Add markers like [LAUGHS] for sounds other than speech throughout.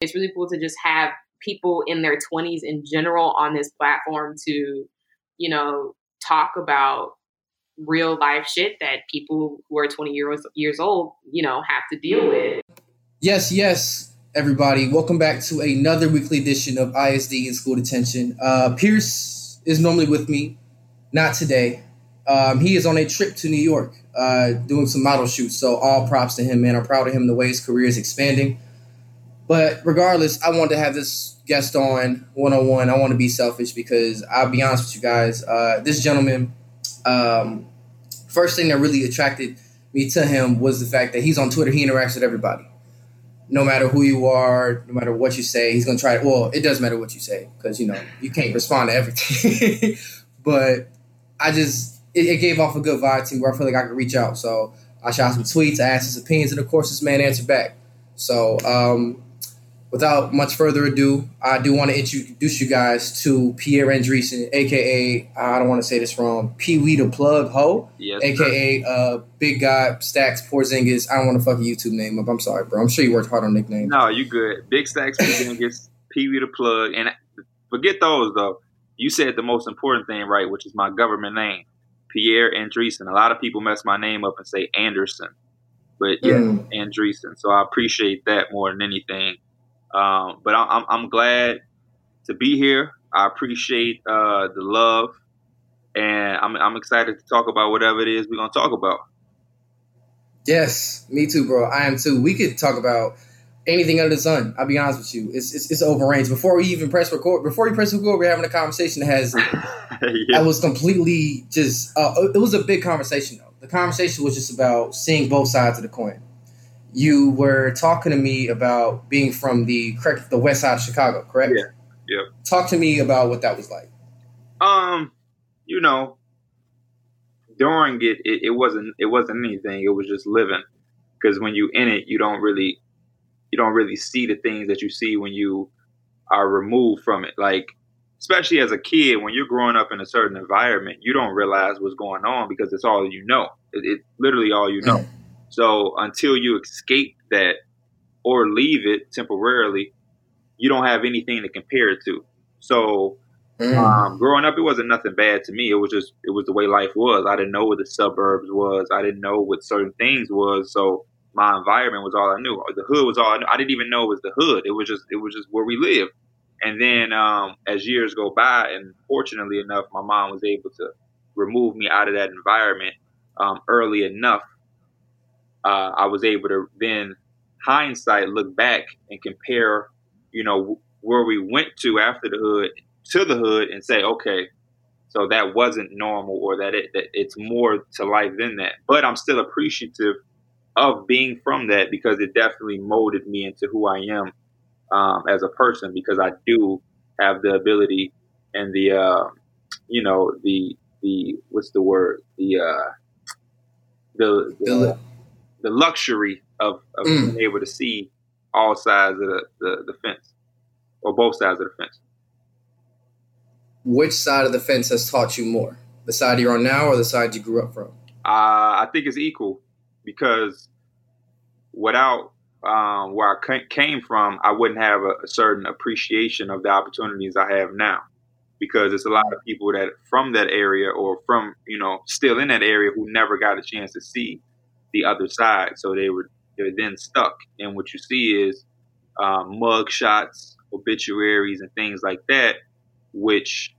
It's really cool to just have people in their 20s in general on this platform to, you know, talk about real life shit that people who are 20 years years old, you know, have to deal with. Yes, yes, everybody. Welcome back to another weekly edition of ISD in School Detention. Uh, Pierce is normally with me, not today. Um, he is on a trip to New York, uh, doing some model shoots. So all props to him, man. I'm proud of him the way his career is expanding. But regardless, I wanted to have this guest on one on one. I want to be selfish because I'll be honest with you guys. Uh, this gentleman, um, first thing that really attracted me to him was the fact that he's on Twitter. He interacts with everybody, no matter who you are, no matter what you say. He's gonna try. To, well, it does matter what you say because you know you can't respond to everything. [LAUGHS] but I just it, it, gave off a good vibe to me where I feel like I could reach out. So I shot some tweets, I asked his opinions, and of course this man answered back. So um, without much further ado, I do want to introduce you guys to Pierre Andreessen, aka I don't want to say this wrong, Pee Wee the Plug Ho, yes, aka uh, Big Guy Stacks Porzingis. I don't want to fuck a YouTube name up. I'm sorry, bro. I'm sure you worked hard on nicknames. No, you good. Big Stacks [LAUGHS] Porzingis, Pee Wee the Plug, and forget those though. You said the most important thing right, which is my government name, Pierre Andreessen. A lot of people mess my name up and say Anderson, but yeah, mm. Andreessen. So I appreciate that more than anything. Um, but I'm, I'm glad to be here. I appreciate uh, the love, and I'm, I'm excited to talk about whatever it is we're gonna talk about. Yes, me too, bro. I am too. We could talk about anything under the sun. I'll be honest with you. It's it's, it's overrange. Before we even press record, before we press record, we're having a conversation that has. [LAUGHS] yeah. I was completely just. Uh, it was a big conversation though. The conversation was just about seeing both sides of the coin you were talking to me about being from the correct the west side of Chicago, correct? Yeah. Yeah. Talk to me about what that was like. Um, you know, during it, it, it wasn't it wasn't anything. It was just living. Because when you in it, you don't really you don't really see the things that you see when you are removed from it. Like especially as a kid, when you're growing up in a certain environment, you don't realize what's going on because it's all you know. It, it's literally all you know. So until you escape that or leave it temporarily, you don't have anything to compare it to. So mm. um, growing up, it wasn't nothing bad to me. It was just it was the way life was. I didn't know what the suburbs was. I didn't know what certain things was. So my environment was all I knew. The hood was all I knew. I didn't even know it was the hood. It was just it was just where we lived. And then um, as years go by, and fortunately enough, my mom was able to remove me out of that environment um, early enough uh, I was able to then hindsight look back and compare, you know, where we went to after the hood to the hood and say, okay, so that wasn't normal or that, it, that it's more to life than that. But I'm still appreciative of being from that because it definitely molded me into who I am um, as a person because I do have the ability and the, uh, you know, the, the, what's the word? The, uh, the, the the luxury of, of mm. being able to see all sides of the, the, the fence or both sides of the fence. Which side of the fence has taught you more? The side you're on now or the side you grew up from? Uh, I think it's equal because without um, where I came from, I wouldn't have a, a, certain appreciation of the opportunities I have now. Because it's a lot of people that from that area or from you know still in that area who never got a chance to see the other side. So they were they're then stuck. And what you see is um, mug shots, obituaries, and things like that, which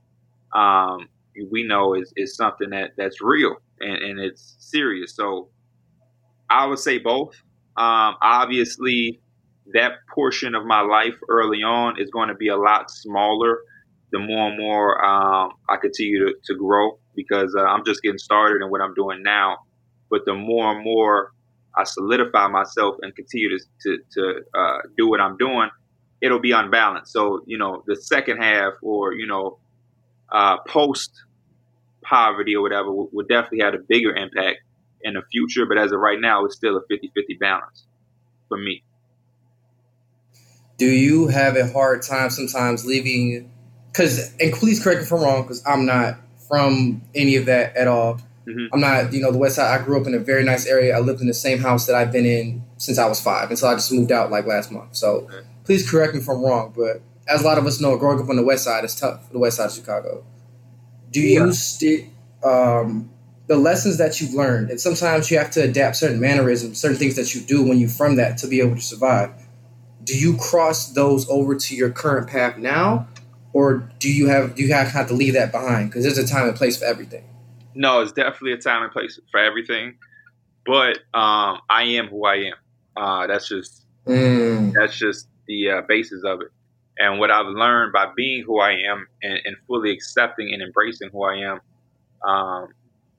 um, we know is, is something that that's real and, and it's serious. So I would say both. Um, obviously, that portion of my life early on is going to be a lot smaller the more and more um, I continue to, to grow because uh, I'm just getting started in what I'm doing now. But the more and more I solidify myself and continue to to, to uh, do what I'm doing, it'll be unbalanced. So you know, the second half or you know, uh, post poverty or whatever would, would definitely have a bigger impact in the future. But as of right now, it's still a 50-50 balance for me. Do you have a hard time sometimes leaving? Because and please correct me if I'm wrong, because I'm not from any of that at all. Mm-hmm. I'm not, you know, the West Side. I grew up in a very nice area. I lived in the same house that I've been in since I was five until I just moved out like last month. So please correct me if I'm wrong, but as a lot of us know, growing up on the west side is tough the west side of Chicago. Do yeah. you stick um, the lessons that you've learned, and sometimes you have to adapt certain mannerisms, certain things that you do when you're from that to be able to survive. Do you cross those over to your current path now, or do you have do you have, have to leave that behind? Because there's a time and place for everything. No, it's definitely a time and place for everything, but um, I am who I am. Uh, that's just mm. that's just the uh, basis of it. And what I've learned by being who I am and, and fully accepting and embracing who I am, um,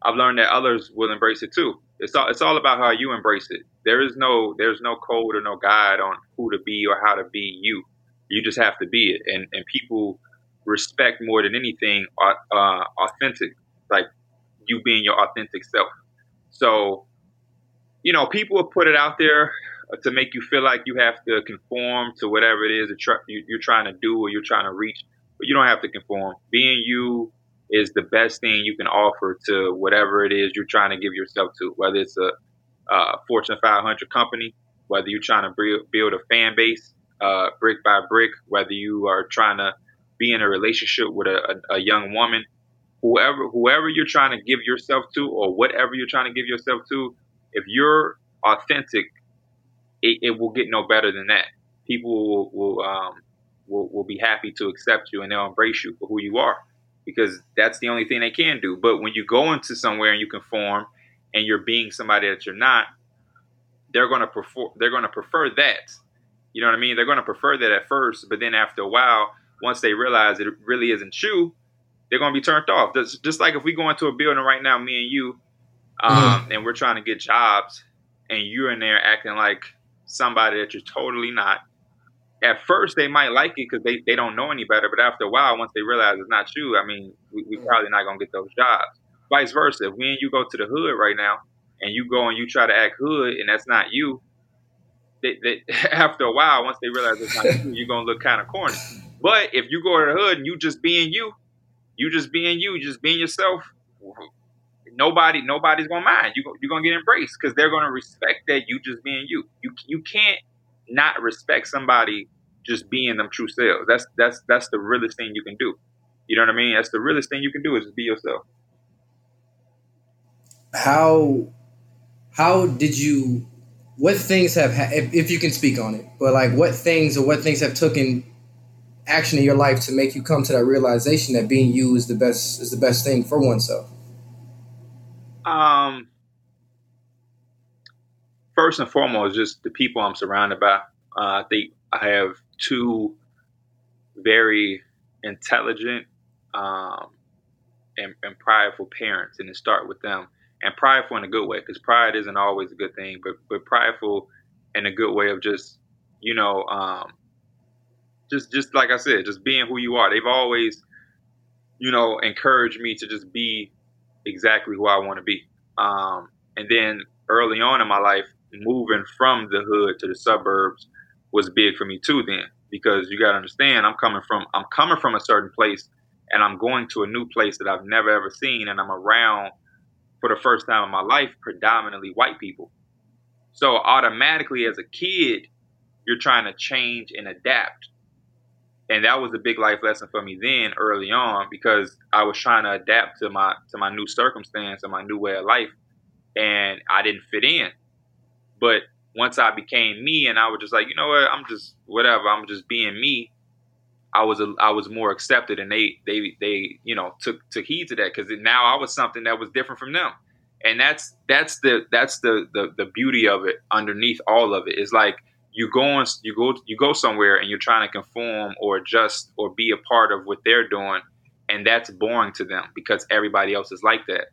I've learned that others will embrace it too. It's all it's all about how you embrace it. There is no there's no code or no guide on who to be or how to be you. You just have to be it, and and people respect more than anything uh, uh authentic, like you being your authentic self. So, you know, people will put it out there to make you feel like you have to conform to whatever it is that you're trying to do or you're trying to reach, but you don't have to conform. Being you is the best thing you can offer to whatever it is you're trying to give yourself to, whether it's a, a Fortune 500 company, whether you're trying to build a fan base uh, brick by brick, whether you are trying to be in a relationship with a, a, a young woman, whoever whoever you're trying to give yourself to, or whatever you're trying to give yourself to, if you're authentic it, it will get no better than that. People will will, um, will will be happy to accept you and they'll embrace you for who you are because that's the only thing they can do. But when you go into somewhere and you conform and you're being somebody that you're not, they're gonna prefer they're gonna prefer that. You know what I mean? They're gonna prefer that at first, but then after a while, once they realize it really isn't you, they're gonna be turned off. Just, just like if we go into a building right now, me and you, um, mm-hmm. and we're trying to get jobs, and you're in there acting like somebody that you're totally not. At first, they might like it because they, they don't know any better. But after a while, once they realize it's not you, I mean, we, we probably not going to get those jobs. Vice versa. If and you go to the hood right now and you go and you try to act hood and that's not you, they, they, [LAUGHS] after a while, once they realize it's not you, you're going to look kind of corny. But if you go to the hood and you just being you, you just being you, just being yourself, nobody nobody's gonna mind. You you're gonna get embraced because they're gonna respect that you just being you. You you can't not respect somebody just being them true selves. That's that's that's the realest thing you can do. You know what I mean? That's the realest thing you can do is just be yourself. How how did you? What things have if, if you can speak on it, but like what things or what things have taken action in your life to make you come to that realization that being you is the best is the best thing for oneself? Um, first and foremost, just the people I'm surrounded by. Uh, I think I have two very intelligent um, and, and prideful parents, and to start with them. And prideful in a good way, because pride isn't always a good thing, but but prideful in a good way of just you know um, just just like I said, just being who you are. They've always you know encouraged me to just be exactly who I want to be. Um, and then early on in my life, moving from the hood to the suburbs was big for me too. Then because you got to understand, I'm coming from I'm coming from a certain place, and I'm going to a new place that I've never ever seen, and I'm around for the first time in my life predominantly white people. So automatically, as a kid, you're trying to change and adapt and that was a big life lesson for me then early on because I was trying to adapt to my to my new circumstance and my new way of life and I didn't fit in. But once I became me and I was just like, you know what, I'm just whatever, I'm just being me. I was a, I was more accepted and they they they you know took took heed to that because now I was something that was different from them, and that's that's the that's the the the beauty of it underneath all of it is like you go on, you go you go somewhere and you're trying to conform or adjust or be a part of what they're doing and that's boring to them because everybody else is like that.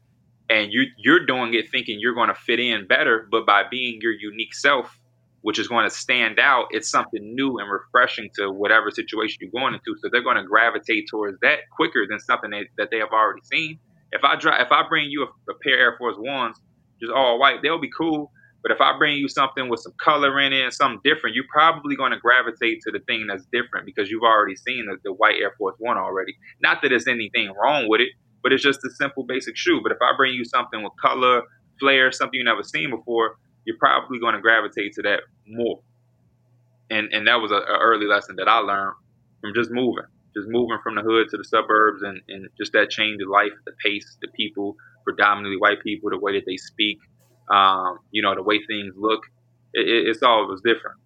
And you you're doing it thinking you're going to fit in better but by being your unique self which is going to stand out it's something new and refreshing to whatever situation you're going into. So they're going to gravitate towards that quicker than something that, that they have already seen. If i drive if i bring you a, a pair of air force ones just all white they'll be cool but if I bring you something with some color in it and something different, you're probably going to gravitate to the thing that's different because you've already seen the, the white Air Force One already. Not that there's anything wrong with it, but it's just a simple, basic shoe. But if I bring you something with color, flair, something you've never seen before, you're probably going to gravitate to that more. and and that was an early lesson that I learned from just moving, just moving from the hood to the suburbs, and and just that change of life, the pace, the people, predominantly white people, the way that they speak, um, you know, the way things look. It, it, it's all it was different.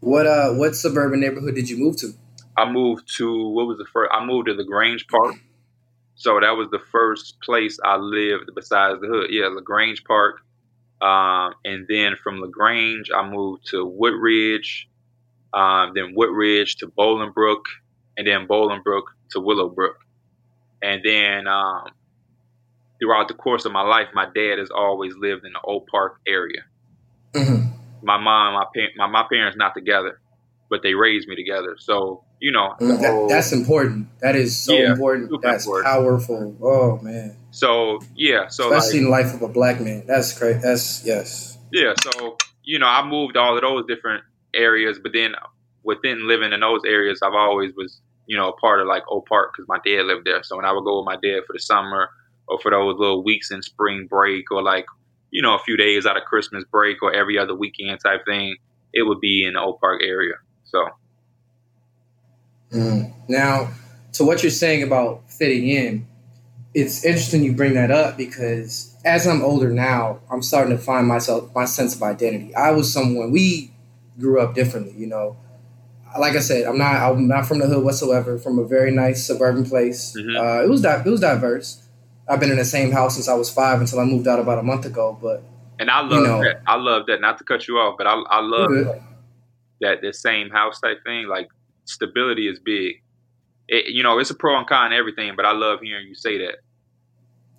What uh, what suburban neighborhood did you move to? I moved to what was the first? I moved to La Grange Park. So that was the first place I lived besides the hood. Yeah, La Grange Park. Um, and then from La Grange, I moved to Woodridge, um, then Woodridge to Bolingbrook, and then Bolingbrook to Willowbrook. And then um, throughout the course of my life, my dad has always lived in the Oak Park area. Mm-hmm. My mom, my, my my parents not together, but they raised me together. So you know, mm, that, that's important. That is so yeah, important. That's important. powerful. Oh man. So yeah, so especially like, in the life of a black man, that's great. That's yes. Yeah, so you know, I moved all of those different areas, but then within living in those areas, I've always was you know a part of like Oak Park because my dad lived there. So when I would go with my dad for the summer or for those little weeks in spring break or like you know a few days out of Christmas break or every other weekend type thing, it would be in the Oak Park area. So Mm. Now, to what you're saying about fitting in, it's interesting you bring that up because as I'm older now, I'm starting to find myself my sense of identity. I was someone we grew up differently, you know. Like I said, I'm not I'm not from the hood whatsoever. From a very nice suburban place. Mm-hmm. Uh, it was di- it was diverse. I've been in the same house since I was five until I moved out about a month ago. But and I love you know, that. I love that. Not to cut you off, but I I love that the same house type thing. Like stability is big. It, you know, it's a pro and con everything, but I love hearing you say that.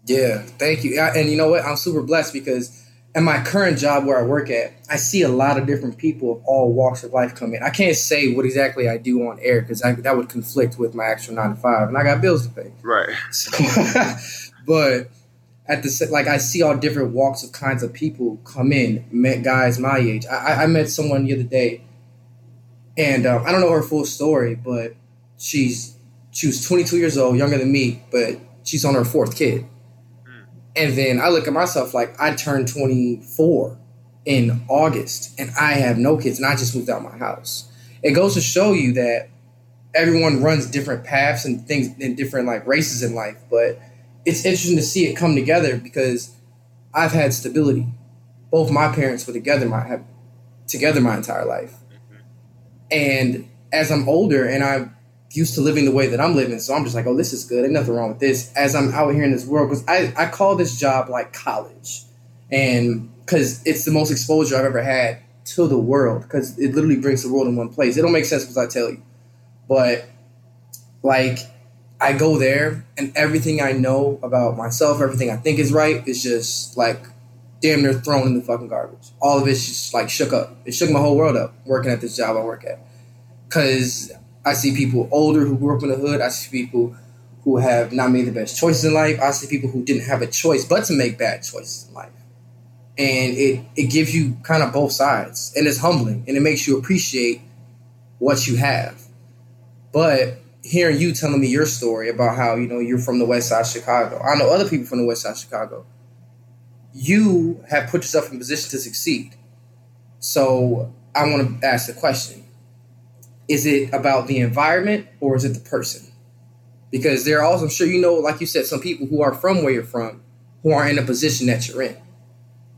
Yeah, thank you. And you know what? I'm super blessed because in my current job where I work at, I see a lot of different people of all walks of life come in. I can't say what exactly I do on air because that would conflict with my actual nine to five, and I got bills to pay. Right. So, [LAUGHS] but at the like, I see all different walks of kinds of people come in. Met guys my age. I, I met someone the other day and um, I don't know her full story, but she's she was 22 years old, younger than me, but she's on her fourth kid. Hmm. And then I look at myself like I turned 24 in August, and I have no kids, and I just moved out my house. It goes to show you that everyone runs different paths and things in different like races in life, but it's interesting to see it come together because I've had stability. Both my parents were together my have together my entire life. And as I'm older and I'm used to living the way that I'm living, so I'm just like, oh, this is good. Ain't nothing wrong with this. As I'm out here in this world, because I, I call this job like college. And because it's the most exposure I've ever had to the world, because it literally brings the world in one place. It don't make sense because I tell you. But like, I go there and everything I know about myself, everything I think is right, is just like damn near thrown in the fucking garbage. All of it's just like shook up. It shook my whole world up working at this job I work at. Cause I see people older who grew up in the hood. I see people who have not made the best choices in life. I see people who didn't have a choice but to make bad choices in life. And it, it gives you kind of both sides. And it's humbling and it makes you appreciate what you have. But hearing you telling me your story about how, you know, you're from the west side of Chicago. I know other people from the west side of Chicago you have put yourself in a position to succeed. So I want to ask the question Is it about the environment or is it the person? Because there are also, I'm sure you know, like you said, some people who are from where you're from who are in a position that you're in.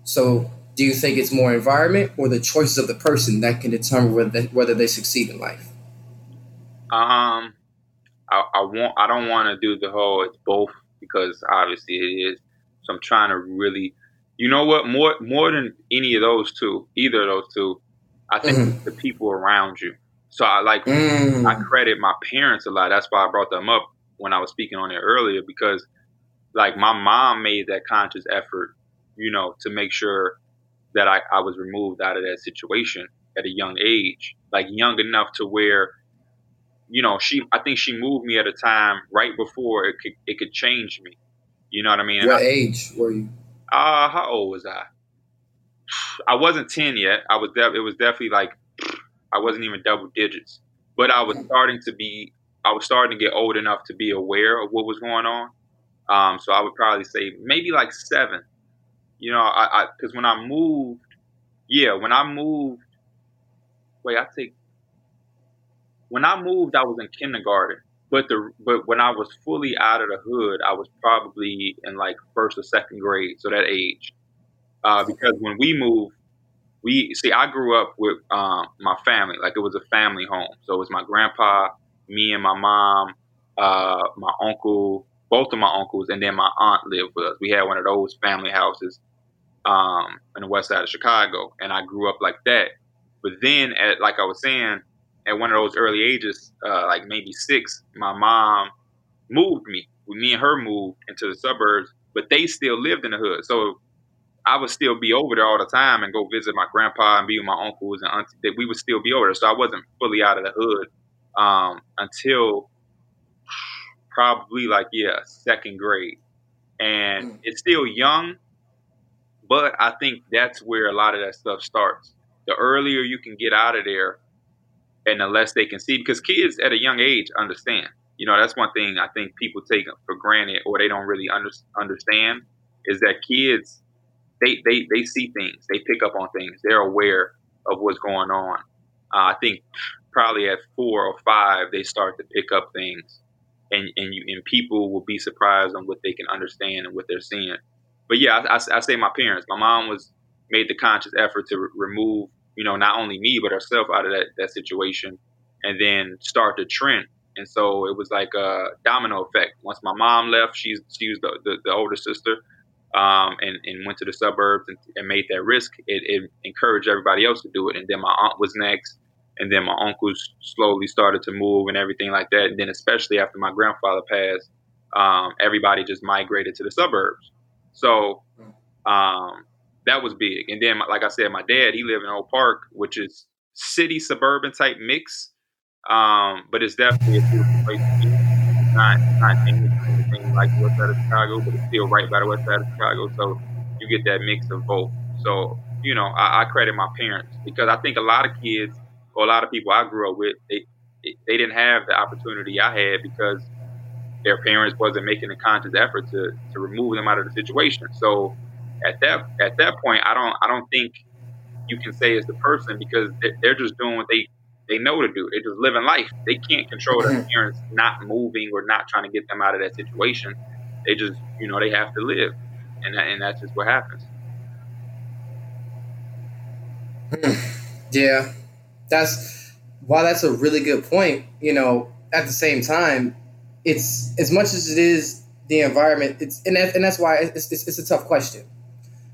So do you think it's more environment or the choices of the person that can determine whether they, whether they succeed in life? Um, I, I want I don't want to do the whole it's both because obviously it is. So I'm trying to really you know what? More more than any of those two, either of those two, I think mm-hmm. the people around you. So I like mm. I credit my parents a lot. That's why I brought them up when I was speaking on it earlier because like my mom made that conscious effort, you know, to make sure that I, I was removed out of that situation at a young age, like young enough to where, you know, she I think she moved me at a time right before it could it could change me. You know what I mean? What I, age were you? Uh, how old was I? I wasn't 10 yet. I was, de- it was definitely like, I wasn't even double digits, but I was starting to be, I was starting to get old enough to be aware of what was going on. Um, so I would probably say maybe like seven, you know, I, I, cause when I moved, yeah, when I moved wait, I take when I moved, I was in kindergarten. But the but when I was fully out of the hood, I was probably in like first or second grade, so that age. Uh, because when we moved, we see I grew up with um, my family, like it was a family home. So it was my grandpa, me and my mom, uh, my uncle, both of my uncles, and then my aunt lived with us. We had one of those family houses um, in the west side of Chicago, and I grew up like that. But then, at like I was saying, at one of those early ages, uh, like maybe six, my mom moved me. Me and her moved into the suburbs, but they still lived in the hood. So I would still be over there all the time and go visit my grandpa and be with my uncles and aunties. That we would still be over there. So I wasn't fully out of the hood um, until probably like yeah second grade, and mm. it's still young. But I think that's where a lot of that stuff starts. The earlier you can get out of there, and the less they can see, because kids at a young age understand. You know, that's one thing I think people take for granted or they don't really under, understand is that kids they, they they see things, they pick up on things, they're aware of what's going on. Uh, I think probably at four or five they start to pick up things, and and you and people will be surprised on what they can understand and what they're seeing. But yeah, I, I, I say my parents. My mom was made the conscious effort to re- remove you know not only me but herself out of that that situation, and then start the trend. And so it was like a domino effect. Once my mom left, she's she was the, the, the older sister um, and, and went to the suburbs and, and made that risk, it, it, encouraged everybody else to do it. And then my aunt was next, and then my uncles slowly started to move and everything like that. And then especially after my grandfather passed, um, everybody just migrated to the suburbs. So um, that was big. And then, like I said, my dad he lived in Oak Park, which is city suburban type mix, um, but it's definitely a place. Not not anything like the west side of Chicago, but it's still right by the west side of Chicago. So you get that mix of both. So, you know, I, I credit my parents because I think a lot of kids or a lot of people I grew up with, they, they didn't have the opportunity I had because their parents wasn't making a conscious effort to, to remove them out of the situation. So at that at that point, I don't I don't think you can say it's the person because they're just doing what they they know to do. They're just living life. They can't control their mm-hmm. parents not moving or not trying to get them out of that situation. They just, you know, they have to live, and and that's just what happens. Yeah, that's while that's a really good point. You know, at the same time, it's as much as it is the environment. It's and that, and that's why it's, it's, it's a tough question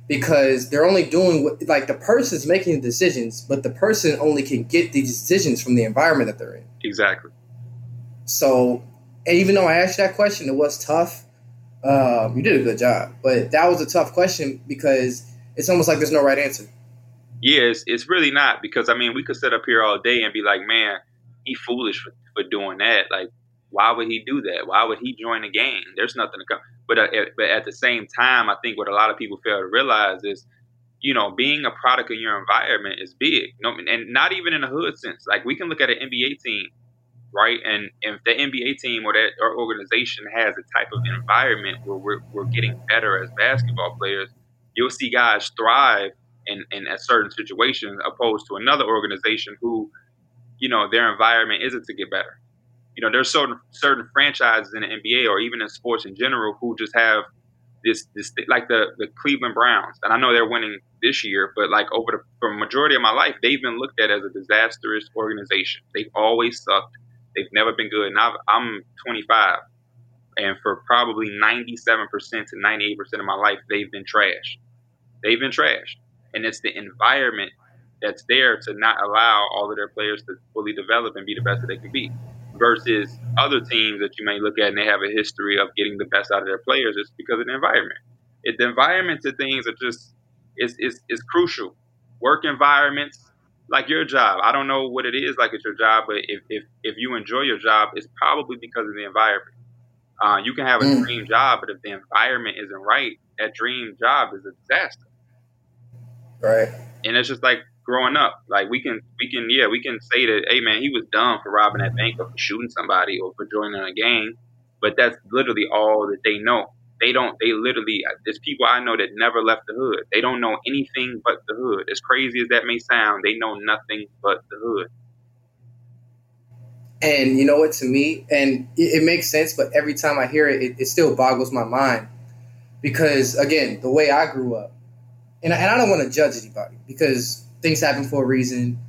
because they're only doing what like the person's making the decisions, but the person only can get these decisions from the environment that they're in. Exactly. So, and even though I asked that question, it was tough. Um, you did a good job, but that was a tough question because it's almost like there's no right answer. Yeah, it's, it's really not because I mean we could sit up here all day and be like, man, he foolish for, for doing that. Like, why would he do that? Why would he join a gang? There's nothing to come. But uh, but at the same time, I think what a lot of people fail to realize is, you know, being a product of your environment is big. You know, and not even in a hood sense. Like we can look at an NBA team, right? And if the NBA team or that or organization has a type of environment where we're, we're getting better as basketball players, you'll see guys thrive in, in a certain situation opposed to another organization who, you know, their environment isn't to get better you know, there's certain certain franchises in the NBA or even in sports in general who just have this this like the the Cleveland Browns, and I know they're winning this year, but like over the for majority of my life, they've been looked at as a disastrous organization. They've always sucked. They've never been good. And i am 25, and for probably 97% to 98% of my life, they've been trashed. They've been trashed, and it's the environment that's there to not allow all of their players to fully develop and be the best that they can be versus other teams that you may look at and they have a history of getting the best out of their players is because of the environment. It, the environment of things are just is is is crucial. Work environments like your job. I don't know what it is like at your job, but if if, if you enjoy your job, it's probably because of the environment. Uh, you can have a mm. dream job, but if the environment isn't right, that dream job is a disaster. Right. And it's just like growing up. Like we can we can yeah we can say that hey man he was dumb for robbing that bank or for shooting somebody or for joining a gang, but that's literally all that they know. they don't. They literally. There's people I know that never left the hood. They don't know anything but the hood. As crazy as that may sound, they know nothing but the hood. And you know what? To me, and it, it makes sense, but every time I hear it, it, it still boggles my mind because again, the way I grew up, and I, and I don't want to judge anybody because things happen for a reason.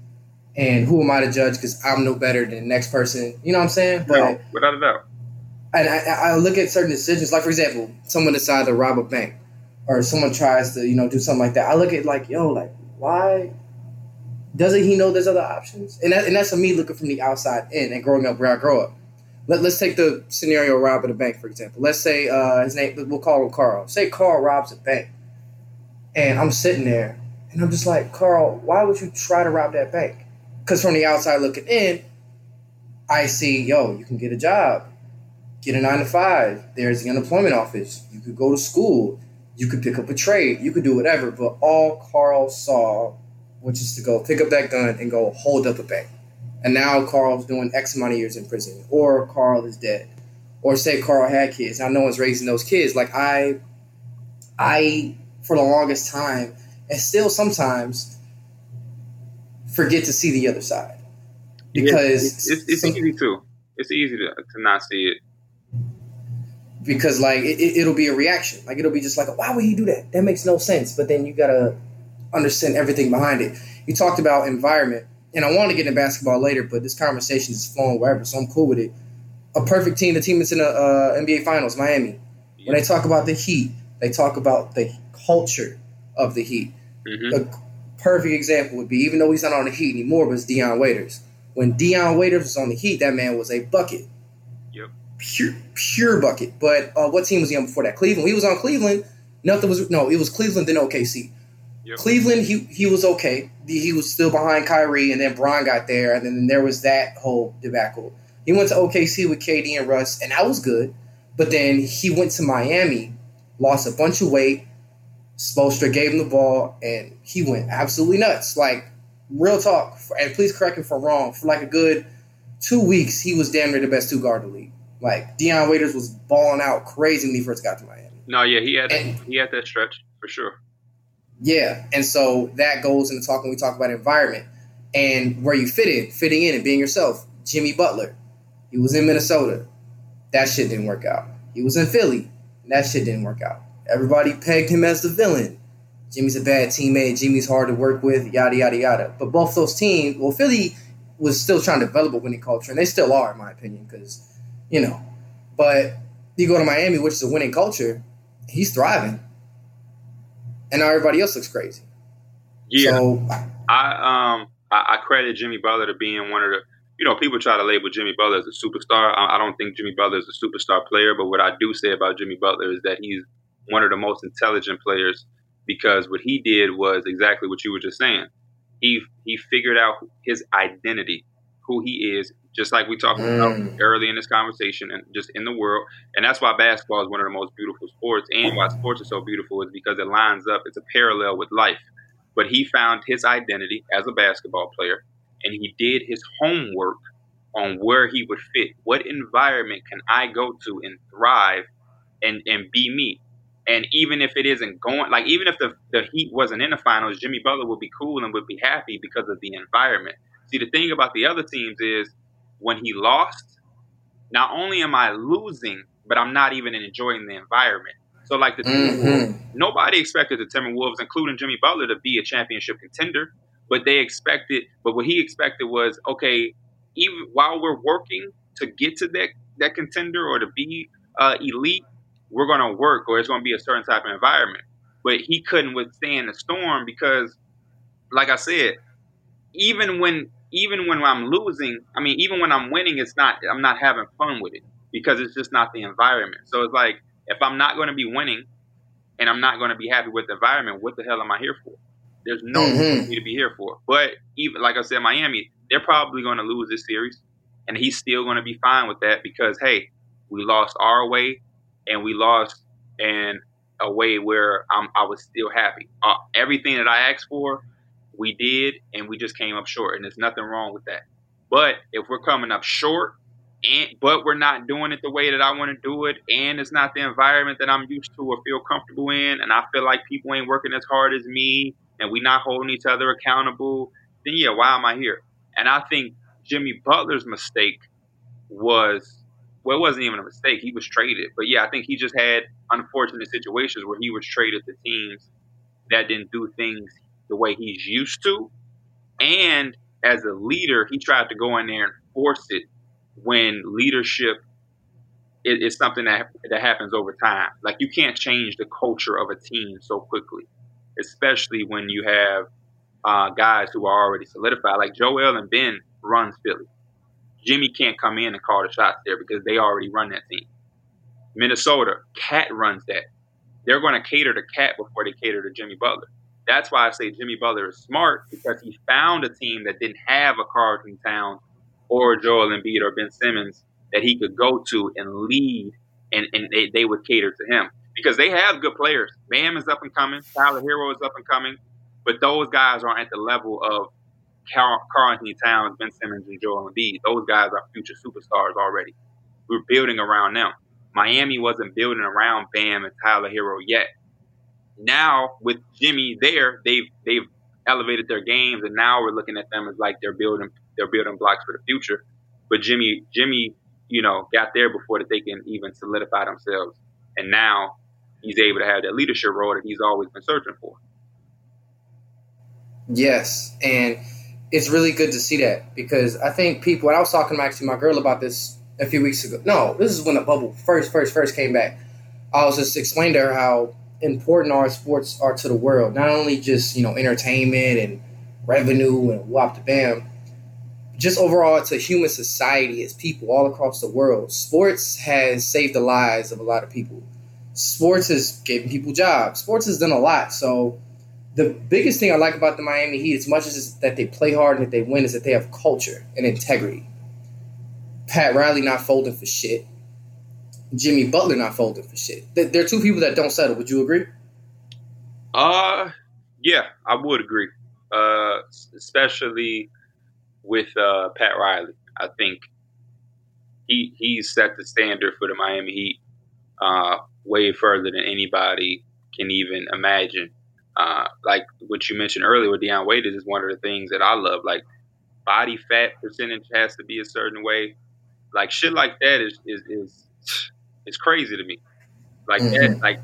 And who am I to judge? Because I'm no better than the next person. You know what I'm saying? But no, without a doubt and I, I, look at certain decisions, like for example, someone decides to rob a bank, or someone tries to, you know, do something like that. I look at like, yo, like, why doesn't he know there's other options? And that, and that's for me looking from the outside in and growing up where I grow up. Let, let's take the scenario rob robbing a bank, for example. Let's say uh, his name, we'll call him Carl. Say Carl robs a bank, and I'm sitting there, and I'm just like, Carl, why would you try to rob that bank? Because from the outside looking in, I see, yo, you can get a job get a nine to five. There's the unemployment office. You could go to school. You could pick up a trade. You could do whatever. But all Carl saw, which is to go pick up that gun and go hold up a bank. And now Carl's doing X amount of years in prison, or Carl is dead, or say Carl had kids. Now no one's raising those kids. Like I, I for the longest time, and still sometimes forget to see the other side because it's, it's, it's some, easy too. It's easy to, to not see it because like it, will be a reaction. Like it'll be just like, why would he do that? That makes no sense. But then you gotta understand everything behind it. You talked about environment, and I want to get into basketball later, but this conversation is flowing wherever, so I'm cool with it. A perfect team, the team that's in the uh, NBA Finals, Miami. When they talk about the Heat, they talk about the culture of the Heat. Mm-hmm. A perfect example would be, even though he's not on the Heat anymore, but it's Dion Waiters. When Dion Waiters was on the Heat, that man was a bucket Yep. pure pure bucket. But uh, what team was he on before that? Cleveland. He was on Cleveland. Nothing was no. It was Cleveland then OKC. Yep. Cleveland, he he was okay. He was still behind Kyrie, and then Bron got there, and then there was that whole debacle. He went to OKC with KD and Russ, and that was good. But then he went to Miami, lost a bunch of weight. Spoelstra gave him the ball, and he went absolutely nuts. Like real talk, and please correct me if I'm wrong. For like a good two weeks, he was damn near the best two guard in the league. Like Dion Waiters was balling out crazy when he first got to Miami. No, yeah, he had and, he had that stretch for sure. Yeah, and so that goes into talking. We talk about environment and where you fit in, fitting in, and being yourself. Jimmy Butler, he was in Minnesota. That shit didn't work out. He was in Philly. That shit didn't work out. Everybody pegged him as the villain. Jimmy's a bad teammate. Jimmy's hard to work with. Yada yada yada. But both those teams, well, Philly was still trying to develop a winning culture, and they still are, in my opinion, because you know. But you go to Miami, which is a winning culture, he's thriving, and now everybody else looks crazy. Yeah, so, I um I, I, credit Jimmy Butler to being one of the you know people try to label Jimmy Butler as a superstar. I, I don't think Jimmy Butler is a superstar player, but what I do say about Jimmy Butler is that he's one of the most intelligent players because what he did was exactly what you were just saying. He he figured out his identity, who he is, just like we talked mm. about early in this conversation and just in the world. And that's why basketball is one of the most beautiful sports and why sports are so beautiful is because it lines up, it's a parallel with life. But he found his identity as a basketball player and he did his homework on where he would fit. What environment can I go to and thrive and, and be me? And even if it isn't going, like even if the, the Heat wasn't in the finals, Jimmy Butler would be cool and would be happy because of the environment. See, the thing about the other teams is when he lost, not only am I losing, but I'm not even enjoying the environment. So, like the mm-hmm. nobody expected the Timberwolves, including Jimmy Butler, to be a championship contender, but they expected. But what he expected was, okay, even while we're working to get to that that contender or to be uh, elite, we're going to work, or it's going to be a certain type of environment. But he couldn't withstand the storm because, like I said, even when even when I'm losing, I mean, even when I'm winning, it's not, I'm not having fun with it because it's just not the environment. So it's like, if I'm not going to be winning and I'm not going to be happy with the environment, what the hell am I here for? There's no mm-hmm. for me to be here for. But even, like I said, Miami, they're probably going to lose this series and he's still going to be fine with that because, hey, we lost our way and we lost in a way where I'm, I was still happy. Uh, everything that I asked for, we did, and we just came up short, and there's nothing wrong with that. But if we're coming up short and but we're not doing it the way that I want to do it, and it's not the environment that I'm used to or feel comfortable in, and I feel like people ain't working as hard as me, and we not holding each other accountable, then yeah, why am I here? And I think Jimmy Butler's mistake was well, it wasn't even a mistake. He was traded, but yeah, I think he just had unfortunate situations where he was traded to teams that didn't do things the way he's used to, and as a leader, he tried to go in there and force it when leadership is, is something that that happens over time. Like you can't change the culture of a team so quickly, especially when you have uh, guys who are already solidified. Like Joel and Ben runs Philly. Jimmy can't come in and call the shots there because they already run that team. Minnesota, KAT runs that. They're going to cater to KAT before they cater to Jimmy Butler. That's why I say Jimmy Butler is smart because he found a team that didn't have a Karl-Anthony Towns or Joel Embiid or Ben Simmons that he could go to and lead, and, and they, they would cater to him because they have good players. Bam is up and coming, Tyler Herro is up and coming, but those guys aren't at the level of Karl, Anthony Towns, Ben Simmons, and Joel Embiid. Those guys are future superstars already. We're building around them. Miami wasn't building around Bam and Tyler Herro yet. Now with Jimmy there, they've they've elevated their games, and now we're looking at them as like they're building they're building blocks for the future. But Jimmy, Jimmy, you know, got there before that they can even solidify themselves, and now he's able to have that leadership role that he's always been searching for. Yes, and it's really good to see that because I think people. And I was talking to actually my girl about this a few weeks ago. No, this is when the bubble first, first, first came back. I was just explaining to her how important our sports are to the world. Not only just you know entertainment and revenue and whop the bam, just overall to human society as people all across the world. Sports has saved the lives of a lot of people. Sports has given people jobs. Sports has done a lot. So the biggest thing I like about the Miami Heat, as much as that they play hard and that they win, is that they have culture and integrity. Pat Riley not folding for shit. Jimmy Butler not folding for shit. There are two people that don't settle. Would you agree? Uh, yeah, I would agree. Uh, especially with uh, Pat Riley. I think he he set the standard for the Miami Heat uh, way further than anybody can even imagine. Uh, like what you mentioned earlier with Dion Waiters is one of the things that I love. Like body fat percentage has to be a certain way. Like shit like that is is is, is crazy to me. Like mm-hmm. that, like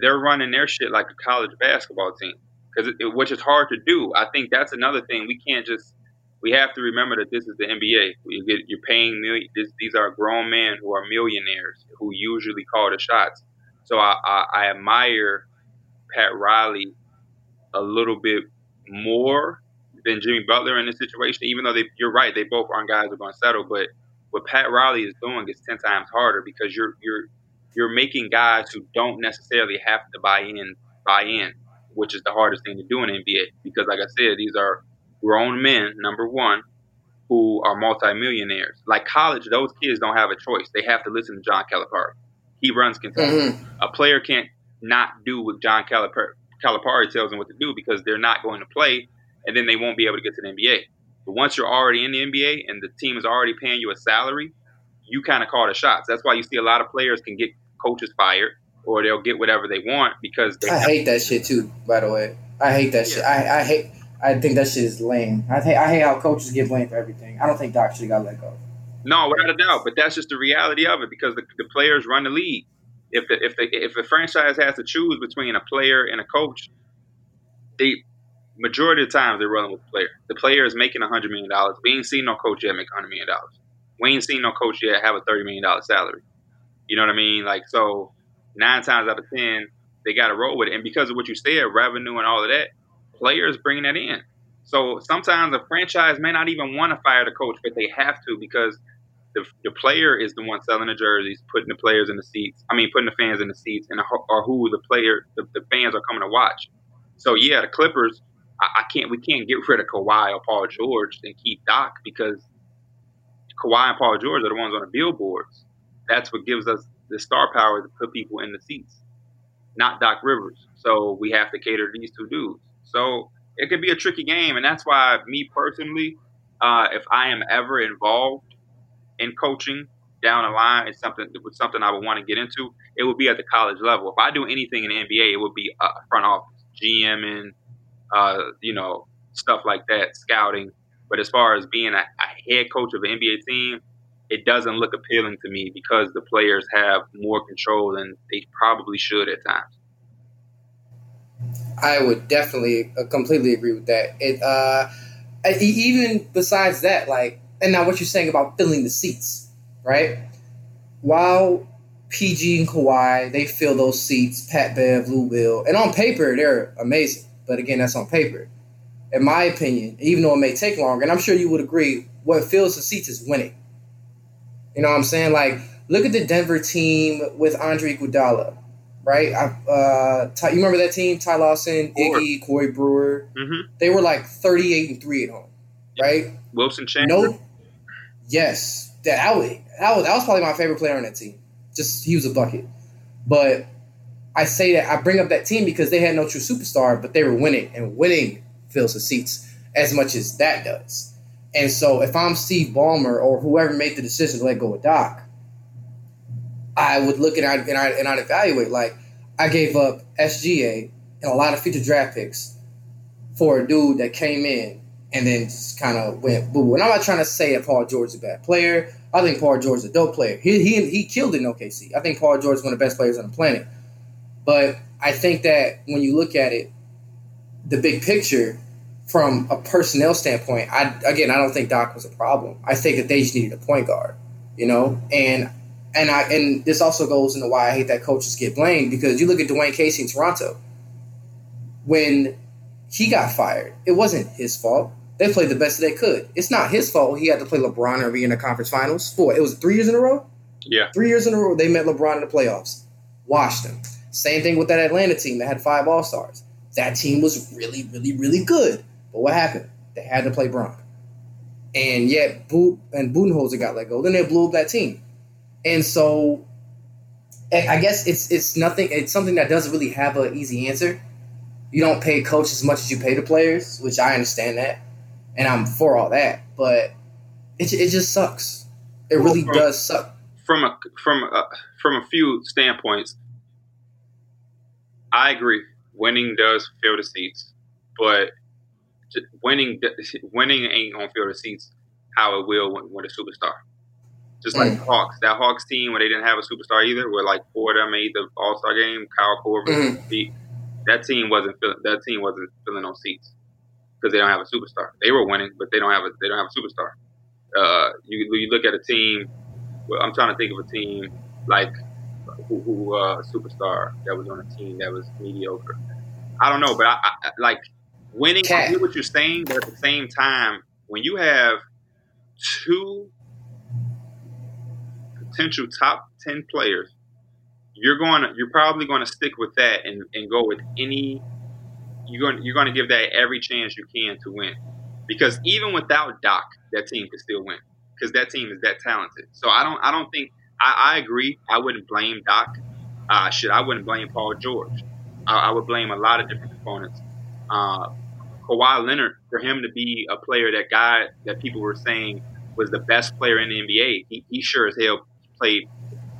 they're running their shit like a college basketball team because which is hard to do. I think that's another thing we can't just we have to remember that this is the NBA. You get, you're paying million. This, these are grown men who are millionaires who usually call the shots. So I, I, I admire Pat Riley a little bit more than Jimmy Butler in this situation. Even though they, you're right, they both aren't guys who are going to settle. But what Pat Riley is doing is ten times harder because you're you're you're making guys who don't necessarily have to buy in buy in, which is the hardest thing to do in NBA. Because like I said, these are grown men, number one, who are multimillionaires. Like college, those kids don't have a choice. They have to listen to John Calipari. He runs Kentucky. Mm-hmm. A player can't not do what John Calipari, Calipari tells them what to do because they're not going to play, and then they won't be able to get to the NBA. But once you're already in the NBA and the team is already paying you a salary, you kind of call the shots. That's why you see a lot of players can get coaches fired or they'll get whatever they want because I hate that shit too. By the way, I hate that yeah. shit. I, I hate I think that shit is lame. I think I hate how coaches get blamed for everything. I don't think Doc should have got let go. No, without a doubt. But that's just the reality of it because the, the players run the league. If the, if the, if a franchise has to choose between a player and a coach, the majority of the times they're running with the player. The player is making hundred million dollars. We ain't seen no coach yet make hundred million dollars. We ain't seen no coach yet have a thirty million dollar salary. You know what I mean? Like so, nine times out of ten, they got to roll with it. And because of what you said, revenue and all of that, players bringing that in. So sometimes a franchise may not even want to fire the coach, but they have to because the, the player is the one selling the jerseys, putting the players in the seats. I mean, putting the fans in the seats, and or who the player, the, the fans are coming to watch. So yeah, the Clippers. I, I, can't. We can't get rid of Kawhi or Paul George and keep Doc because Kawhi and Paul George are the ones on the billboards. That's what gives us the star power to put people in the seats, not Doc Rivers. So we have to cater to these two dudes. So it could be a tricky game, and that's why me personally, uh, if I am ever involved in coaching down the line, is something was something I would want to get into. It would be at the college level. If I do anything in the NBA, it would be uh, front office, GM, and uh, you know stuff like that, scouting. But as far as being a, a head coach of an NBA team, it doesn't look appealing to me because the players have more control than they probably should at times. I would definitely uh, completely agree with that. It uh, even besides that, like, and now what you're saying about filling the seats, right? While PG and Kawhi they fill those seats, Pat Bev, Lou Will, and on paper they're amazing. But again, that's on paper. In my opinion, even though it may take longer, and I'm sure you would agree, what fills the seats is winning. You know what I'm saying? Like, look at the Denver team with Andre Iguodala, right? I, uh, Ty, you remember that team? Ty Lawson, Iggy, Corey Brewer. Mm-hmm. They were like 38 and three at home, right? Wilson Chandler. No. Yes, that I was, that was probably my favorite player on that team. Just he was a bucket, but I say that I bring up that team because they had no true superstar, but they were winning, and winning fills the seats as much as that does. And so if I'm Steve Ballmer or whoever made the decision to let go of Doc, I would look at it and, I, and I'd evaluate like I gave up SGA and a lot of future draft picks for a dude that came in and then just kind of went boo. And I'm not trying to say that Paul George is a bad player. I think Paul George is a dope player. He, he, he killed in OKC. I think Paul George is one of the best players on the planet. But I think that when you look at it, the big picture – from a personnel standpoint, I again I don't think Doc was a problem. I think that they just needed a point guard, you know, and and I and this also goes into why I hate that coaches get blamed because you look at Dwayne Casey in Toronto. When he got fired, it wasn't his fault. They played the best they could. It's not his fault he had to play LeBron and be in the conference finals. Four. it was three years in a row. Yeah, three years in a row they met LeBron in the playoffs, washed them. Same thing with that Atlanta team that had five All Stars. That team was really, really, really good but what happened? They had to play Bron. And yet, Boot and Budenholzer got let go. Then they blew up that team. And so, I guess it's it's nothing. It's something that doesn't really have an easy answer. You don't pay a coach as much as you pay the players, which I understand that, and I'm for all that. But it it just sucks. It really from, does suck. From a from a, from a few standpoints, I agree. Winning does fill the seats, but winning [LAUGHS] winning ain't gonna fill the seats how it will when, when a superstar. Just like mm. Hawks, that Hawks team where they didn't have a superstar either, where like four of them made the All Star game, Kyle Korver, mm. that team wasn't filling, that team wasn't filling on seats because they don't have a superstar. They were winning, but they don't have a they don't have a superstar. Uh, you you look at a team. Well, I'm trying to think of a team like who, who uh, superstar that was on a team that was mediocre. I don't know, but I, I like winning. Cat. I hear what you're saying, but at the same time, when you have two potential top ten players, you're going to you're probably going to stick with that and, and go with any. You're going you're going to give that every chance you can to win, because even without Doc, that team could still win because that team is that talented. So I don't I don't think I, I agree. I wouldn't blame Doc. Uh, shit, I wouldn't blame Paul George. I, I would blame a lot of different components. Uh, Kawhi Leonard, for him to be a player that guy that people were saying was the best player in the NBA, he, he sure as hell played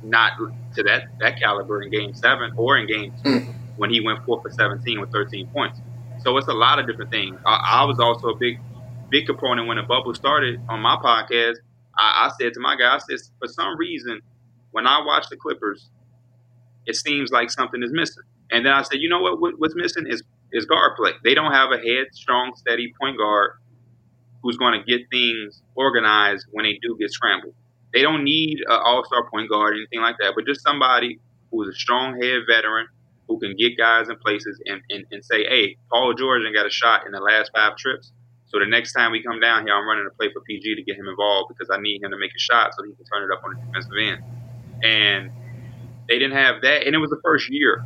not to that that caliber in Game Seven or in Game Two mm. When he went four for seventeen with thirteen points. So it's a lot of different things. I, I was also a big big component when the bubble started on my podcast. I, I said to my guy, I said for some reason when I watch the Clippers, it seems like something is missing. And then I said, you know what? what what's missing is is guard play. They don't have a head strong, steady point guard who's going to get things organized when they do get scrambled. They don't need an all star point guard or anything like that, but just somebody who's a strong head veteran who can get guys in places and, and, and say, hey, Paul George and got a shot in the last five trips. So the next time we come down here, I'm running a play for PG to get him involved because I need him to make a shot so he can turn it up on the defensive end. And they didn't have that, and it was the first year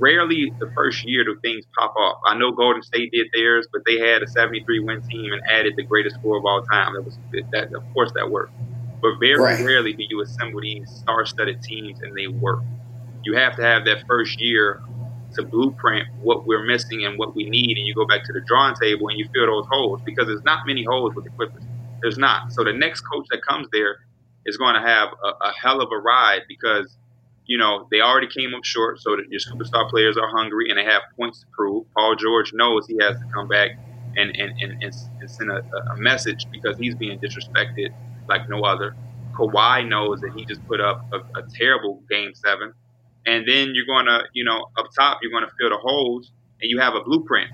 rarely the first year do things pop off. I know Golden State did theirs, but they had a 73 win team and added the greatest score of all time. That was that. Of course, that worked. But very right. rarely do you assemble these star-studded teams and they work. You have to have that first year to blueprint what we're missing and what we need, and you go back to the drawing table and you fill those holes because there's not many holes with the Clippers. There's not. So the next coach that comes there is going to have a, a hell of a ride because you know, they already came up short, so your superstar players are hungry and they have points to prove. Paul George knows he has to come back and, and, and, and, send a, a message because he's being disrespected like no other. Kawhi knows that he just put up a, a terrible game seven. And then you're going to, you know, up top, you're going to fill the holes and you have a blueprint.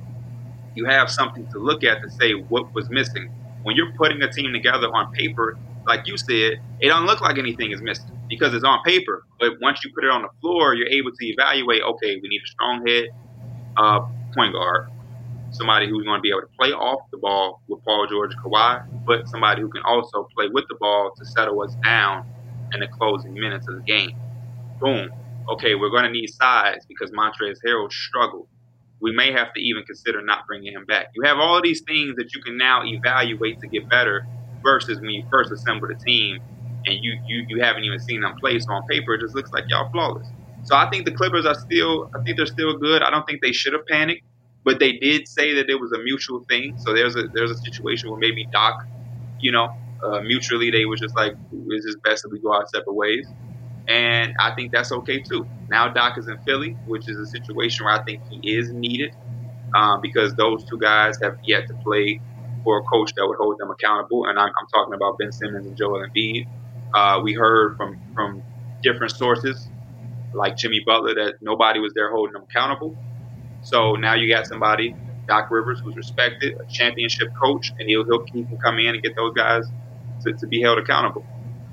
You have something to look at to say what was missing. When you're putting a team together on paper, like you said, it don't look like anything is missing because it's on paper. But once you put it on the floor, you're able to evaluate. Okay, we need a strong head uh, point guard, somebody who's going to be able to play off the ball with Paul George Kawhi, but somebody who can also play with the ball to settle us down in the closing minutes of the game. Boom. Okay, we're going to need size because Montrezl Harrell struggled. We may have to even consider not bringing him back. You have all these things that you can now evaluate to get better versus when you first assemble the team and you you you haven't even seen them play. So on paper, it just looks like y'all flawless. So I think the Clippers are still. I think they're still good. I don't think they should have panicked, but they did say that it was a mutual thing. So there's a there's a situation where maybe Doc, you know, uh, mutually they were just like, "Is it best if we go our separate ways?" And I think that's okay too. Now Doc is in Philly, which is a situation where I think he is needed uh, because those two guys have yet to play for a coach that would hold them accountable. And I'm, I'm talking about Ben Simmons and Joel Embiid. Uh, we heard from from different sources, like Jimmy Butler, that nobody was there holding them accountable. So now you got somebody, Doc Rivers, who's respected, a championship coach, and he'll, he'll he can come in and get those guys to, to be held accountable.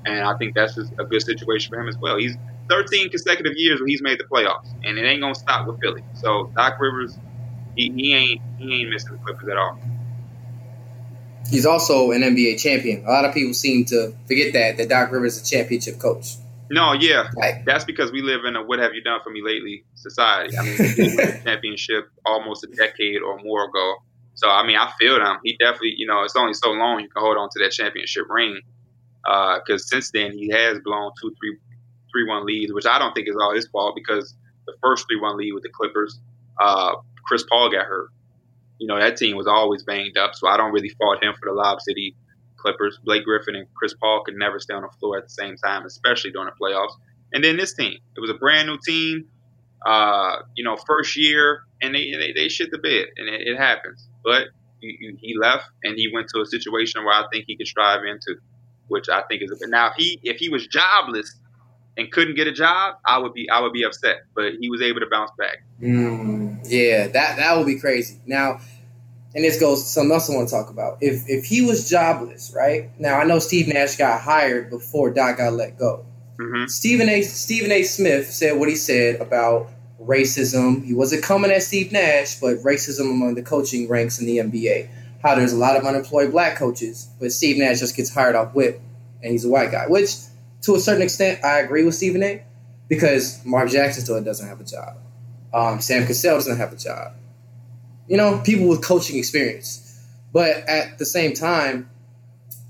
And I think that's just a good situation for him as well. He's 13 consecutive years where he's made the playoffs, and it ain't gonna stop with Philly. So Doc Rivers, he, he ain't he ain't missing the Clippers at all. He's also an NBA champion. A lot of people seem to forget that that Doc Rivers is a championship coach. No, yeah, right. that's because we live in a "what have you done for me lately" society. I mean, he won [LAUGHS] championship almost a decade or more ago. So I mean, I feel him. He definitely, you know, it's only so long you can hold on to that championship ring. Because uh, since then he has blown two, three, three one leads, which I don't think is all his fault. Because the first three one lead with the Clippers, uh, Chris Paul got hurt you know, that team was always banged up, so I don't really fault him for the Lob City Clippers. Blake Griffin and Chris Paul could never stay on the floor at the same time, especially during the playoffs. And then this team, it was a brand new team, uh, you know, first year, and they they, they shit the bed, and it, it happens. But he, he, left, and he went to a situation where I think he could strive into, which I think is a. Now, if he if he was jobless and couldn't get a job, I would be I would be upset. But he was able to bounce back. Mm, yeah, that that would be crazy. Now, and this goes to something else I want to talk about. If if he was jobless, right now, I know Steve Nash got hired before Doc got let go. Mm-hmm. Stephen A. Stephen A. Smith said what he said about racism. He wasn't coming at Steve Nash, but racism among the coaching ranks in the NBA. How there's a lot of unemployed black coaches, but Steve Nash just gets hired off whip, and he's a white guy. Which, to a certain extent, I agree with Stephen A. Because Mark Jackson still doesn't have a job. Um, Sam Cassell doesn't have a job. You know, people with coaching experience. But at the same time,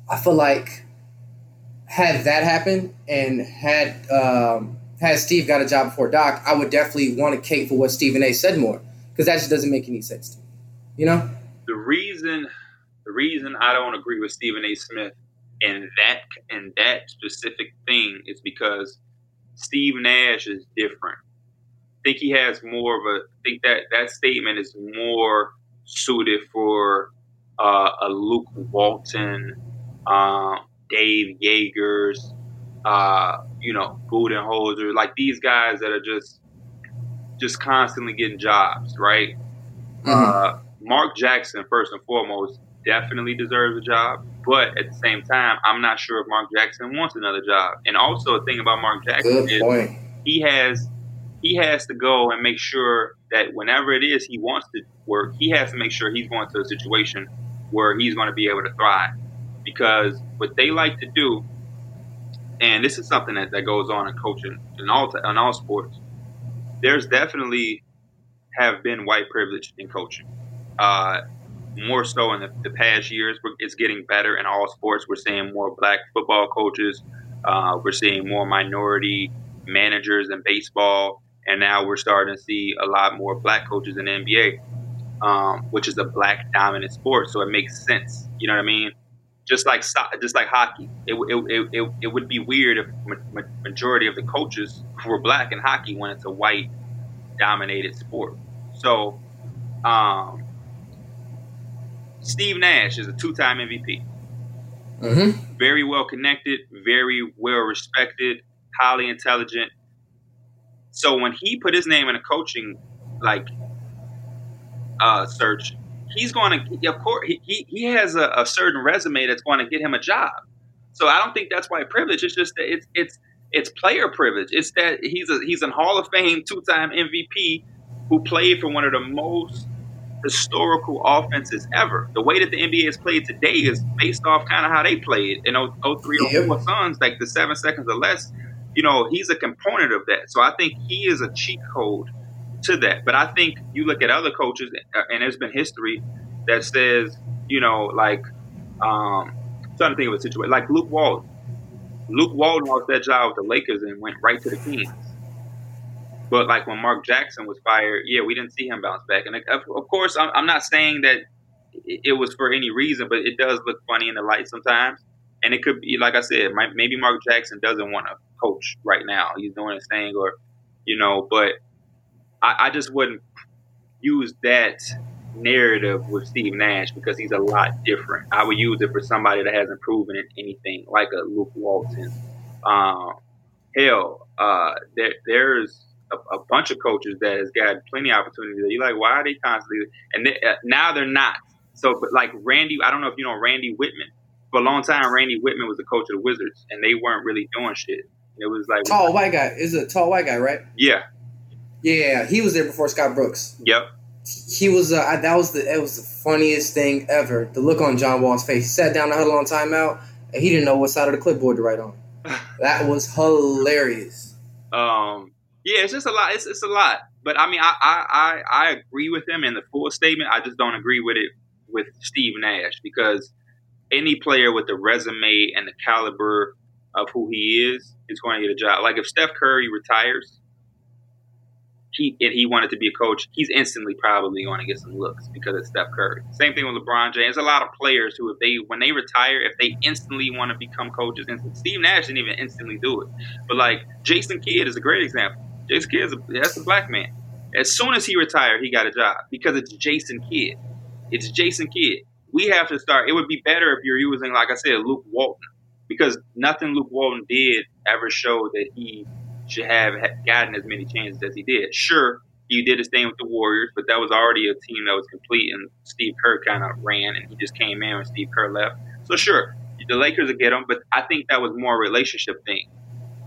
I feel like had that happened and had um, had Steve got a job before Doc, I would definitely want to cape for what Stephen A. said more because that just doesn't make any sense to me. You know, the reason the reason I don't agree with Stephen A. Smith in that in that specific thing is because Steve Nash is different I think he has more of a. I think that that statement is more suited for uh, a Luke Walton, uh, Dave Joergers, uh, you know, Budenholzer, like these guys that are just just constantly getting jobs, right? Mm-hmm. Mark Jackson, first and foremost, definitely deserves a job. But at the same time, I'm not sure if Mark Jackson wants another job. And also, a thing about Mark Jackson Good is point. he has he has to go and make sure that whenever it is he wants to work, he has to make sure he's going to a situation where he's going to be able to thrive. Because what they like to do, and this is something that, that goes on in coaching in all in all sports, there's definitely have been white privilege in coaching. Uh, more so in the, the, past years, it's getting better in all sports. We're seeing more black football coaches. Uh, we're seeing more minority managers in baseball and now we're starting to see a lot more black coaches in the NBA, um, which is a black dominant sport. So it makes sense. You know what I mean? just like just like hockey. It, it, it, it, would be weird if majority of the coaches [LAUGHS] were black in hockey went into white dominated sport. So, um, Steve Nash is a two time MVP. Mm-hmm. Very well connected, very well respected, highly intelligent. So when he put his name in a coaching like uh, search, he's going to, of course, he, he has a, a certain resume that's going to get him a job. So I don't think that's white privilege. It's just that it's it's it's player privilege. It's that he's a he's a Hall of Fame two time MVP who played for one of the most historical offenses ever. The way that the NBA is played today is based off kind of how they played in 03 yep. 04 Suns, like the seven seconds or less. You know, he's a component of that. So I think he is a cheat code to that. But I think you look at other coaches, uh, and there's been history that says, you know, like, um, I'm trying to think of a situation like Luke Walton. Luke Walton lost that job with the Lakers and went right to the Kings. But like when Mark Jackson was fired, yeah, we didn't see him bounce back. And of, course, I'm, I'm, not saying that it was for any reason, but it does look funny in the light sometimes. And it could be, like I said, maybe Mark Jackson doesn't want to coach right now. He's doing his thing, or you know. But I, I just wouldn't use that narrative with Steve Nash because he's a lot different. I would use it for somebody that hasn't proven anything, like a Luke Walton. Um, hell, uh, there, there's a, a, bunch of coaches that has got plenty of opportunity. You're like, why are they constantly? And they, uh, now they're not. So, but like Randy, I don't know if you know Randy Wittman. For a long time, Randy Wittman was the coach of the Wizards, and they weren't really doing shit. It was like tall white guy. Is a tall white guy, right? Yeah, yeah, he was there before Scott Brooks. Yep. He was. Uh, that was the. It was the funniest thing ever. The look on John Wall's face. He sat down the huddle on timeout, and he didn't know what side of the clipboard to write on. [LAUGHS] that was hilarious. Um. Yeah, it's just a lot. It's, it's a lot. But I mean, I, I, I, I agree with him in the full statement. I just don't agree with it with Steve Nash because any player with the resume and the caliber of who he is is going to get a job. Like if Steph Curry retires, he and he wanted to be a coach, he's instantly probably going to get some looks because it's Steph Curry. Same thing with LeBron James. There's a lot of players who, if they when they retire, if they instantly want to become coaches, and Steve Nash didn't even instantly do it. But like Jason Kidd is a great example. Jason Kidd that's a black man. As soon as he retired, he got a job because it's Jason Kidd. It's Jason Kidd. We have to start. It would be better if you're using, like I said, Luke Walton, because nothing Luke Walton did ever showed that he should have gotten as many chances as he did. Sure, he did his thing with the Warriors, but that was already a team that was complete, and Steve Kerr kind of ran, and he just came in when Steve Kerr left. So sure, the Lakers would get him, but I think that was more a relationship thing.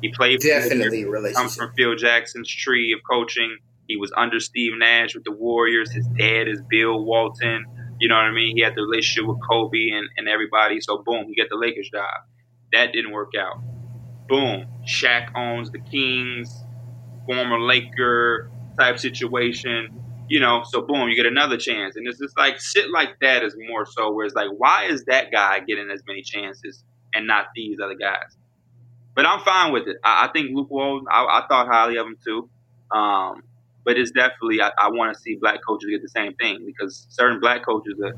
He played definitely relationship. Comes from Phil Jackson's tree of coaching. He was under Steve Nash with the Warriors. His dad is Bill Walton. You know what I mean? He had the relationship with Kobe and, and everybody. So boom, he got the Lakers job. That didn't work out boom, Shaq owns the Kings, former Laker type situation, you know, so boom, you get another chance. And it's just like shit like that is more so where it's like, why is that guy getting as many chances and not these other guys? But I'm fine with it. I, I think Luke Walton, I, I, thought highly of him too. Um, but it's definitely, I, I want to see black coaches get the same thing because certain black coaches are,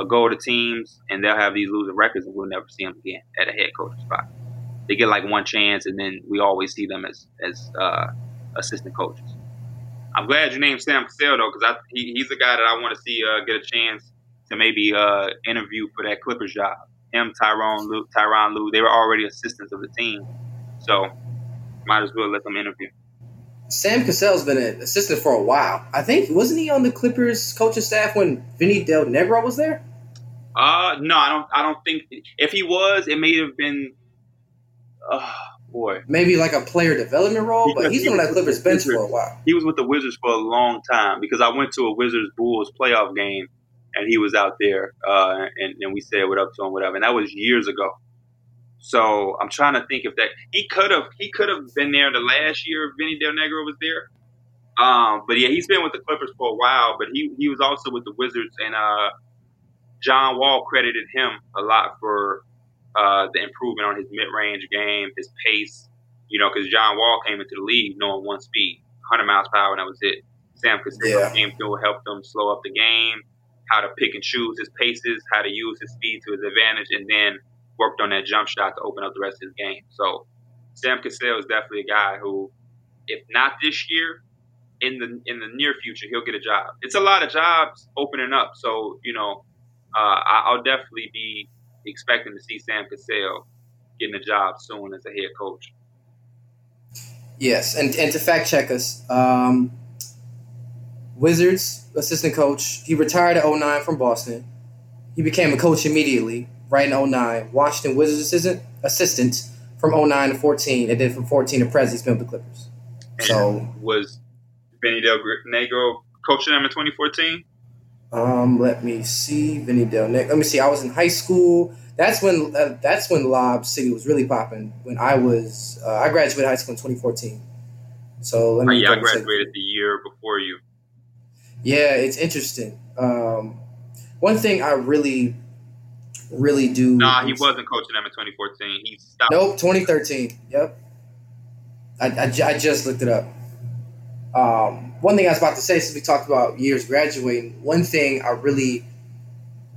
are go to teams and they'll have these losing records and we'll never see them again at a head coach spot they get like one chance, and then we always see them as as uh, assistant coaches. I'm glad you named Sam Cassell though, because he, he's the guy that I want to see uh, get a chance to maybe uh, interview for that Clippers job. Him, Tyronn Lue, Tyronn Lue, they were already assistants of the team, so might as well let them interview. Sam Cassell's been an assistant for a while. I think wasn't he on the Clippers coaching staff when Vinny Del Negro was there? Uh, no, I don't. I don't think if he was, it may have been oh boy, maybe like a player development role. Because but he's been on that Clippers bench for a while. He was with the Wizards for a long time because I went to a Wizards Bulls playoff game and he was out there, uh, and, and we said what up to him, whatever, and that was years ago. So I'm trying to think if that he could have he could have been there the last year Vinny Del Negro was there. Um, but yeah, he's been with the Clippers for a while, but he he was also with the Wizards, and uh, John Wall credited him a lot for uh, the improvement on his mid range game, his pace. You know, because John Wall came into the league knowing one speed, 100 miles per hour, and that was it. Sam Cassell yeah. came through, helped them slow up the game. How to pick and choose his paces, how to use his speed to his advantage, and then worked on that jump shot to open up the rest of his game. So Sam Cassell is definitely a guy who, if not this year, in the in the near future, he'll get a job. It's a lot of jobs opening up, so you know, uh, I'll definitely be expecting to see Sam Cassell getting a job soon as a head coach. Yes, and and to fact check us, um, Wizards assistant coach. He retired at 09 from Boston. He became a coach immediately, right in 09. Washington Wizards assistant assistant from 09 to 14, and then from 14 to present, he's been with the Clippers. And So was Vinny Del Negro coaching them in 2014? Um, let me see, Vinny Del Nick. Let me see. I was in high school. That's when uh, that's when Lob City was really popping. When I was, uh, I graduated high school in 2014. So let me. yeah, I graduated the year before you. Yeah, it's interesting. Um, one thing I really, really do. Nah, he wasn't coaching them in 2014. He stopped. Nope, 2013. Yep. I, I, I just looked it up. Um, one thing I was about to say, since we talked about years graduating, one thing I really,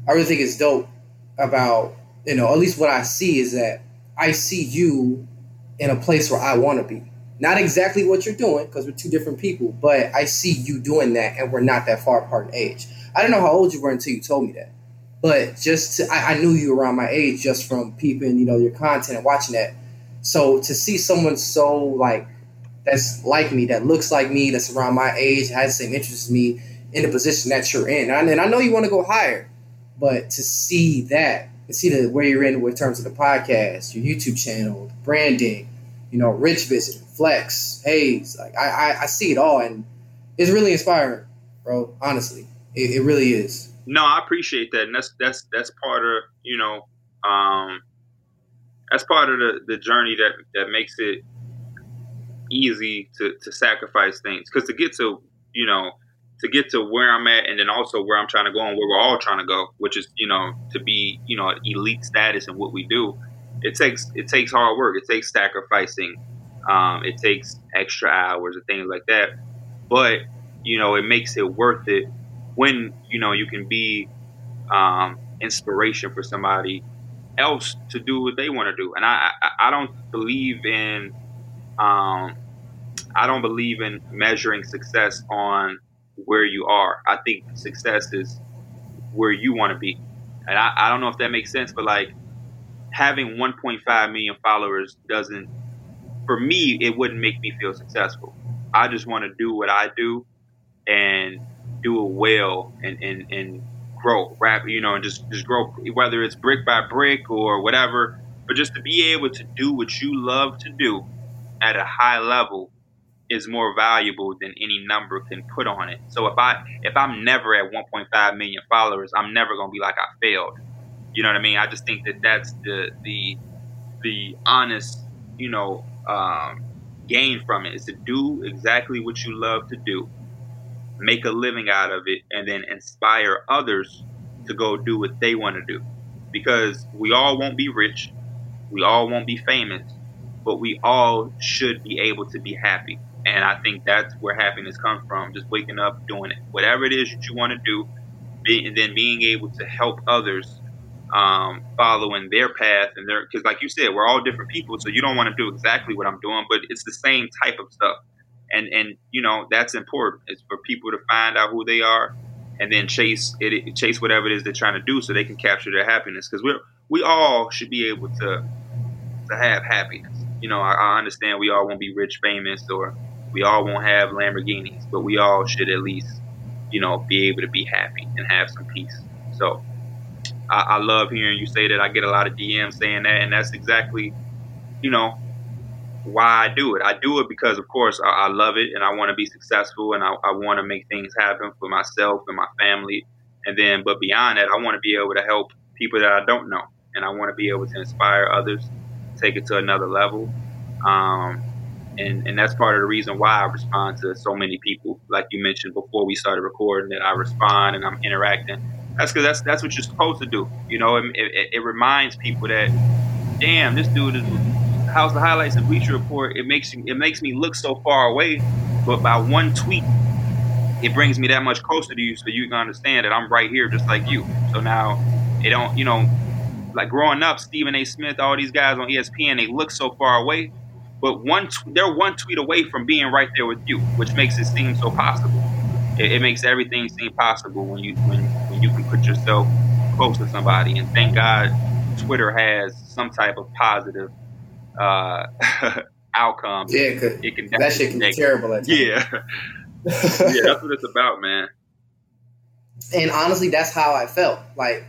I really think is dope about you know at least what I see is that I see you in a place where I want to be. Not exactly what you're doing because we're two different people, but I see you doing that, and we're not that far apart in age. I don't know how old you were until you told me that, but just to, I, I knew you around my age just from peeping, you know, your content and watching that. So to see someone so like that's like me, that looks like me, that's around my age, has the same interests as me, in the position that you're in, and, and I know you want to go higher, but to see that, to see the where you're in with terms of the podcast, your YouTube channel, branding, you know, Rich Visit, Flex, Hayes, like I, I, I see it all, and it's really inspiring, bro. Honestly, it, it really is. No, I appreciate that, and that's that's that's part of you know, um, that's part of the, the journey that that makes it easy to to sacrifice things because to get to you know to get to where I'm at and then also where I'm trying to go and where we're all trying to go, which is you know to be you know elite status in what we do. It takes it takes hard work. It takes sacrificing. Um, it takes extra hours and things like that. But you know it makes it worth it when you know you can be um, inspiration for somebody else to do what they want to do. And I, I, I don't believe in um, I don't believe in measuring success on where you are. I think success is where you want to be. And I, I don't know if that makes sense, but like having 1.5 million followers doesn't, for me, it wouldn't make me feel successful. I just want to do what I do and do it well and, and, and grow, rap, you know, and just, just grow, whether it's brick by brick or whatever, but just to be able to do what you love to do at a high level is more valuable than any number can put on it. So if I if I'm never at 1.5 million followers, I'm never gonna be like I failed. You know what I mean? I just think that that's the the the honest, you know, um, gain from it is to do exactly what you love to do, make a living out of it, and then inspire others to go do what they want to do. Because we all won't be rich, we all won't be famous, but we all should be able to be happy. And I think that's where happiness comes from. Just waking up, doing it, whatever it is that you want to do, and then being able to help others um, following their path and their. Because, like you said, we're all different people, so you don't want to do exactly what I'm doing, but it's the same type of stuff. And and you know that's important. It's for people to find out who they are, and then chase it, chase whatever it is they're trying to do, so they can capture their happiness. Because we're we all should be able to to have happiness. You know, I, I understand we all won't be rich, famous, or we all won't have Lamborghinis, but we all should at least, you know, be able to be happy and have some peace. So I, I love hearing you say that. I get a lot of DMs saying that, and that's exactly, you know, why I do it. I do it because, of course, I, I love it and I want to be successful and I, I want to make things happen for myself and my family. And then, but beyond that, I want to be able to help people that I don't know, and I want to be able to inspire others, take it to another level. Um, and, and that's part of the reason why I respond to so many people. Like you mentioned before we started recording, that I respond and I'm interacting. That's because that's that's what you're supposed to do. You know, it, it, it reminds people that, damn, this dude is how's the highlights of Bleacher Report. It makes you, it makes me look so far away, but by one tweet, it brings me that much closer to you, so you can understand that I'm right here, just like you. So now, it don't, you know, like growing up, Stephen A. Smith, all these guys on ESPN, they look so far away, but one, t- they're one tweet away from being right there with you, which makes it seem so possible. It, it makes everything seem possible when you when when you can put yourself close to somebody, and thank God, Twitter has some type of positive uh, [LAUGHS] outcome. Yeah, it can that shit can be terrible at times. Yeah, [LAUGHS] yeah, that's what it's about, man. and honestly, that's how I felt. Like